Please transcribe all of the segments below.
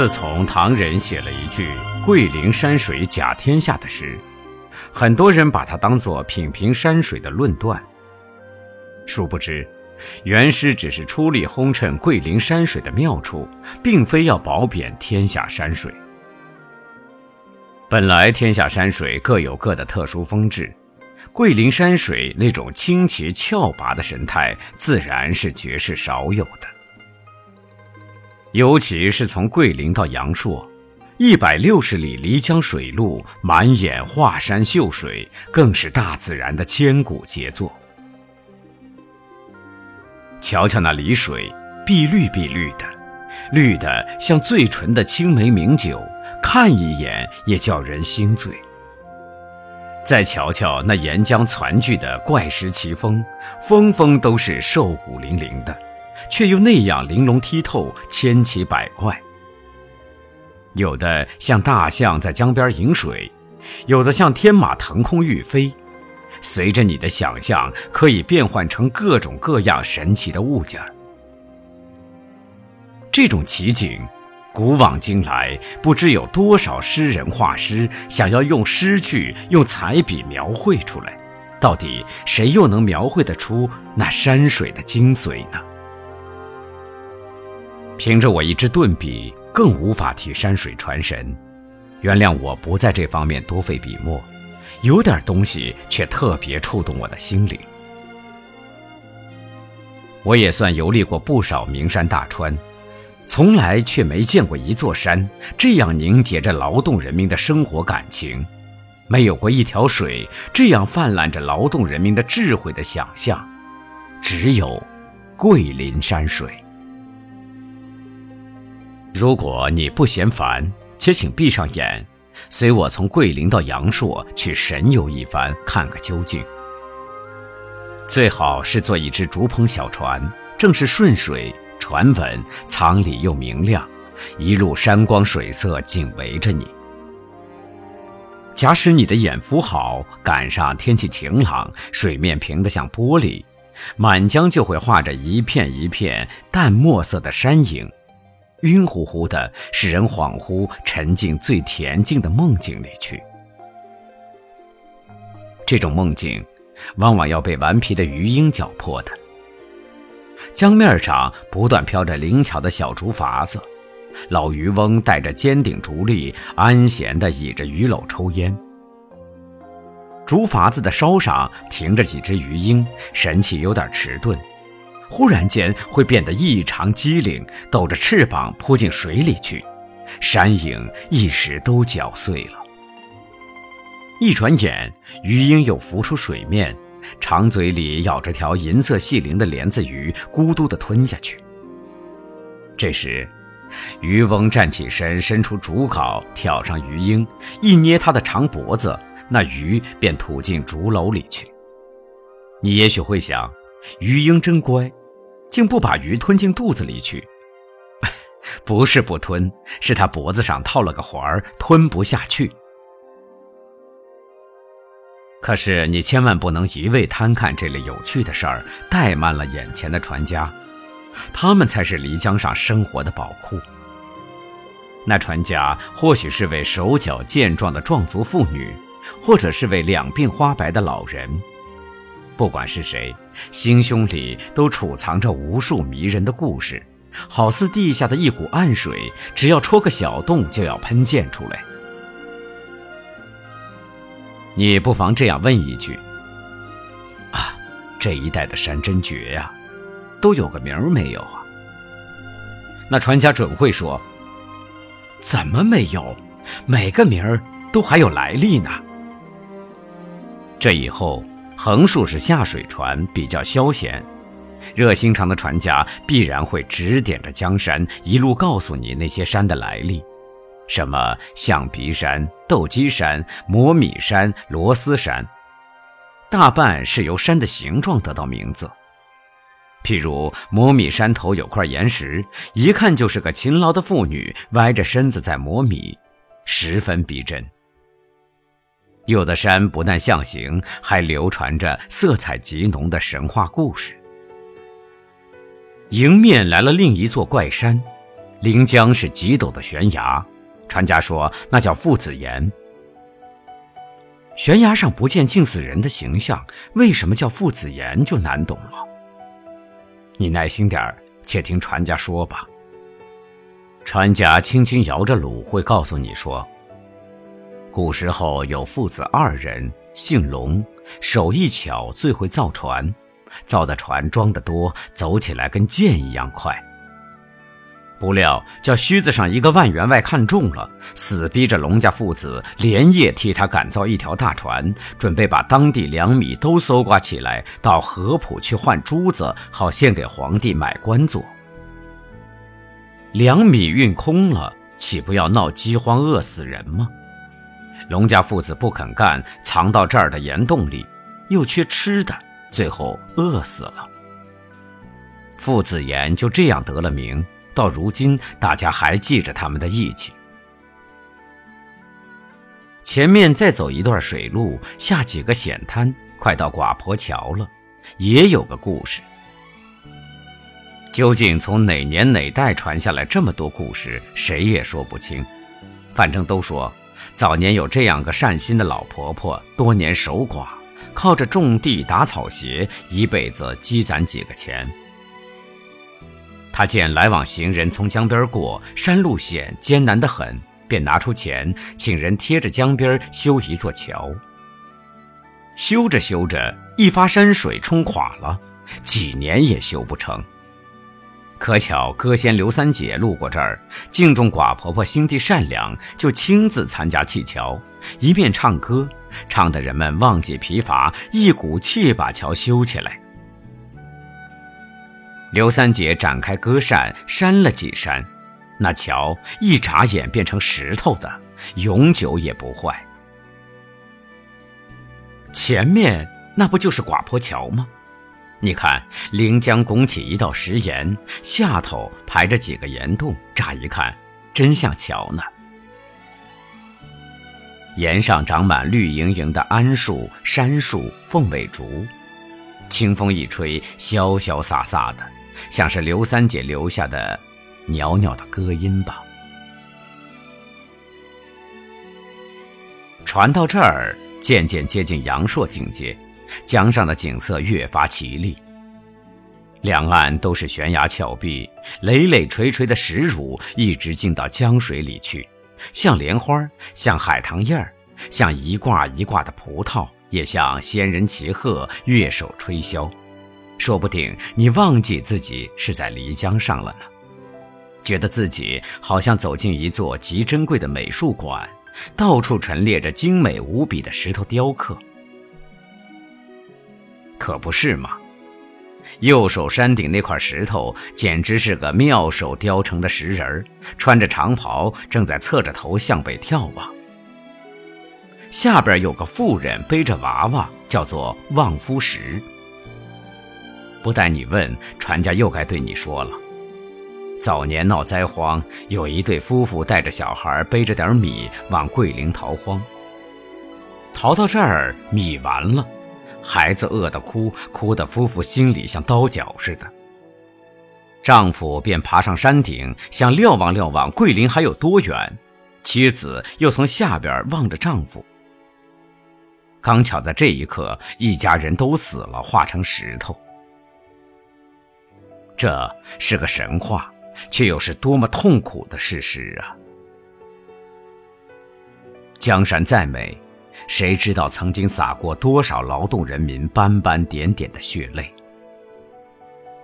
自从唐人写了一句“桂林山水甲天下”的诗，很多人把它当作品评山水的论断。殊不知，原诗只是出力烘衬桂林山水的妙处，并非要褒贬天下山水。本来天下山水各有各的特殊风致，桂林山水那种清奇峭拔的神态，自然是绝世少有的。尤其是从桂林到阳朔，一百六十里漓江水路，满眼华山秀水，更是大自然的千古杰作。瞧瞧那漓水，碧绿碧绿的，绿的像最纯的青梅名酒，看一眼也叫人心醉。再瞧瞧那沿江攒聚的怪石奇峰，峰峰都是瘦骨嶙嶙的。却又那样玲珑剔透、千奇百怪。有的像大象在江边饮水，有的像天马腾空欲飞，随着你的想象，可以变换成各种各样神奇的物件。这种奇景，古往今来，不知有多少诗人画师想要用诗句、用彩笔描绘出来，到底谁又能描绘得出那山水的精髓呢？凭着我一支钝笔，更无法替山水传神。原谅我不在这方面多费笔墨，有点东西却特别触动我的心灵。我也算游历过不少名山大川，从来却没见过一座山这样凝结着劳动人民的生活感情，没有过一条水这样泛滥着劳动人民的智慧的想象，只有桂林山水。如果你不嫌烦，且请闭上眼，随我从桂林到阳朔去神游一番，看个究竟。最好是坐一只竹篷小船，正是顺水，船稳，舱里又明亮，一路山光水色紧围着你。假使你的眼福好，赶上天气晴朗，水面平得像玻璃，满江就会画着一片一片淡墨色的山影。晕乎乎的，使人恍惚沉进最恬静的梦境里去。这种梦境，往往要被顽皮的鱼鹰搅破的。江面上不断飘着灵巧的小竹筏子，老渔翁带着尖顶竹笠，安闲地倚着鱼篓抽烟。竹筏子的梢上停着几只鱼鹰，神气有点迟钝。忽然间会变得异常机灵，抖着翅膀扑进水里去，山影一时都搅碎了。一转眼，鱼鹰又浮出水面，长嘴里咬着条银色细鳞的莲子鱼，咕嘟地吞下去。这时，渔翁站起身，伸出竹篙，挑上鱼鹰，一捏它的长脖子，那鱼便吐进竹篓里去。你也许会想，鱼鹰真乖。竟不把鱼吞进肚子里去，不是不吞，是他脖子上套了个环儿，吞不下去。可是你千万不能一味贪看这类有趣的事儿，怠慢了眼前的船家，他们才是漓江上生活的宝库。那船家或许是位手脚健壮的壮族妇女，或者是位两鬓花白的老人。不管是谁，心胸里都储藏着无数迷人的故事，好似地下的一股暗水，只要戳个小洞就要喷溅出来。你不妨这样问一句：啊，这一带的山真绝呀，都有个名儿没有啊？那船家准会说：怎么没有？每个名儿都还有来历呢。这以后。横竖是下水船，比较消闲。热心肠的船家必然会指点着江山，一路告诉你那些山的来历，什么象鼻山、斗鸡山、磨米山、螺丝山，大半是由山的形状得到名字。譬如磨米山头有块岩石，一看就是个勤劳的妇女歪着身子在磨米，十分逼真。有的山不但象形，还流传着色彩极浓的神话故事。迎面来了另一座怪山，临江是极陡的悬崖，船家说那叫父子岩。悬崖上不见近似人的形象，为什么叫父子岩就难懂了。你耐心点儿，且听船家说吧。船家轻轻摇着橹，会告诉你说：古时候有父子二人，姓龙，手艺巧，最会造船，造的船装得多，走起来跟箭一样快。不料叫须子上一个万员外看中了，死逼着龙家父子连夜替他赶造一条大船，准备把当地粮米都搜刮起来，到合浦去换珠子，好献给皇帝买官做。粮米运空了，岂不要闹饥荒饿死人吗？龙家父子不肯干，藏到这儿的岩洞里，又缺吃的，最后饿死了。父子岩就这样得了名。到如今，大家还记着他们的义气。前面再走一段水路，下几个险滩，快到寡婆桥了，也有个故事。究竟从哪年哪代传下来这么多故事，谁也说不清。反正都说，早年有这样个善心的老婆婆，多年守寡，靠着种地打草鞋，一辈子积攒几个钱。他见来往行人从江边过，山路险，艰难得很，便拿出钱，请人贴着江边修一座桥。修着修着，一发山水冲垮了，几年也修不成。可巧歌仙刘三姐路过这儿，敬重寡婆婆心地善良，就亲自参加砌桥，一面唱歌，唱得人们忘记疲乏，一股气把桥修起来。刘三姐展开歌扇，扇了几扇，那桥一眨眼变成石头的，永久也不坏。前面那不就是寡婆桥吗？你看，临江拱起一道石岩，下头排着几个岩洞，乍一看，真像桥呢。岩上长满绿莹莹的桉树、杉树、凤尾竹，清风一吹，潇潇洒洒的。像是刘三姐留下的袅袅的歌音吧。船到这儿，渐渐接近阳朔境界，江上的景色越发绮丽。两岸都是悬崖峭壁，累累垂垂的石乳一直进到江水里去，像莲花，像海棠叶儿，像一挂一挂的葡萄，也像仙人骑鹤，乐手吹箫。说不定你忘记自己是在漓江上了呢，觉得自己好像走进一座极珍贵的美术馆，到处陈列着精美无比的石头雕刻，可不是吗？右手山顶那块石头简直是个妙手雕成的石人儿，穿着长袍，正在侧着头向北眺望。下边有个妇人背着娃娃，叫做望夫石。不待你问，船家又该对你说了。早年闹灾荒，有一对夫妇带着小孩，背着点米往桂林逃荒。逃到这儿，米完了，孩子饿得哭，哭得夫妇心里像刀绞似的。丈夫便爬上山顶，想瞭望瞭望桂林还有多远。妻子又从下边望着丈夫。刚巧在这一刻，一家人都死了，化成石头。这是个神话，却又是多么痛苦的事实啊！江山再美，谁知道曾经洒过多少劳动人民斑斑点点的血泪？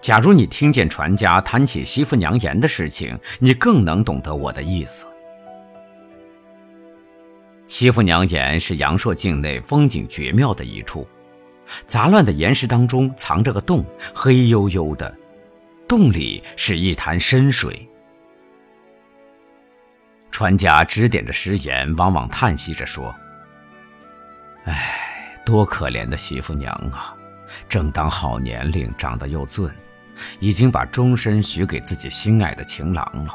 假如你听见船家谈起媳妇娘岩的事情，你更能懂得我的意思。媳妇娘岩是阳朔境内风景绝妙的一处，杂乱的岩石当中藏着个洞，黑黝黝的。洞里是一潭深水，船家指点着石岩，往往叹息着说：“哎，多可怜的媳妇娘啊！正当好年龄，长得又俊，已经把终身许给自己心爱的情郎了。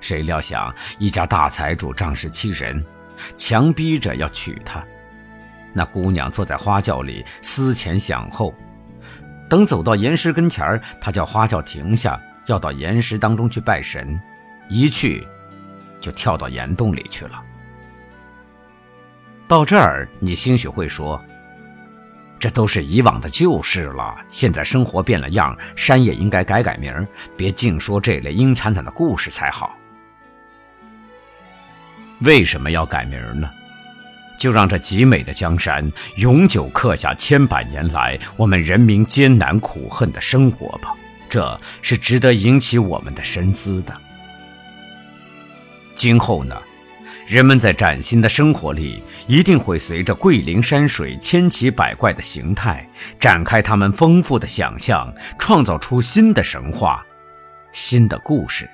谁料想一家大财主仗势欺人，强逼着要娶她。那姑娘坐在花轿里思前想后。”等走到岩石跟前儿，她叫花轿停下，要到岩石当中去拜神。一去就跳到岩洞里去了。到这儿，你兴许会说。这都是以往的旧事了。现在生活变了样，山也应该改改名别净说这类阴惨惨的故事才好。为什么要改名呢？就让这极美的江山永久刻下千百年来我们人民艰难苦恨的生活吧。这是值得引起我们的深思的。今后呢？人们在崭新的生活里，一定会随着桂林山水千奇百怪的形态，展开他们丰富的想象，创造出新的神话、新的故事。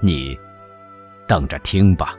你等着听吧。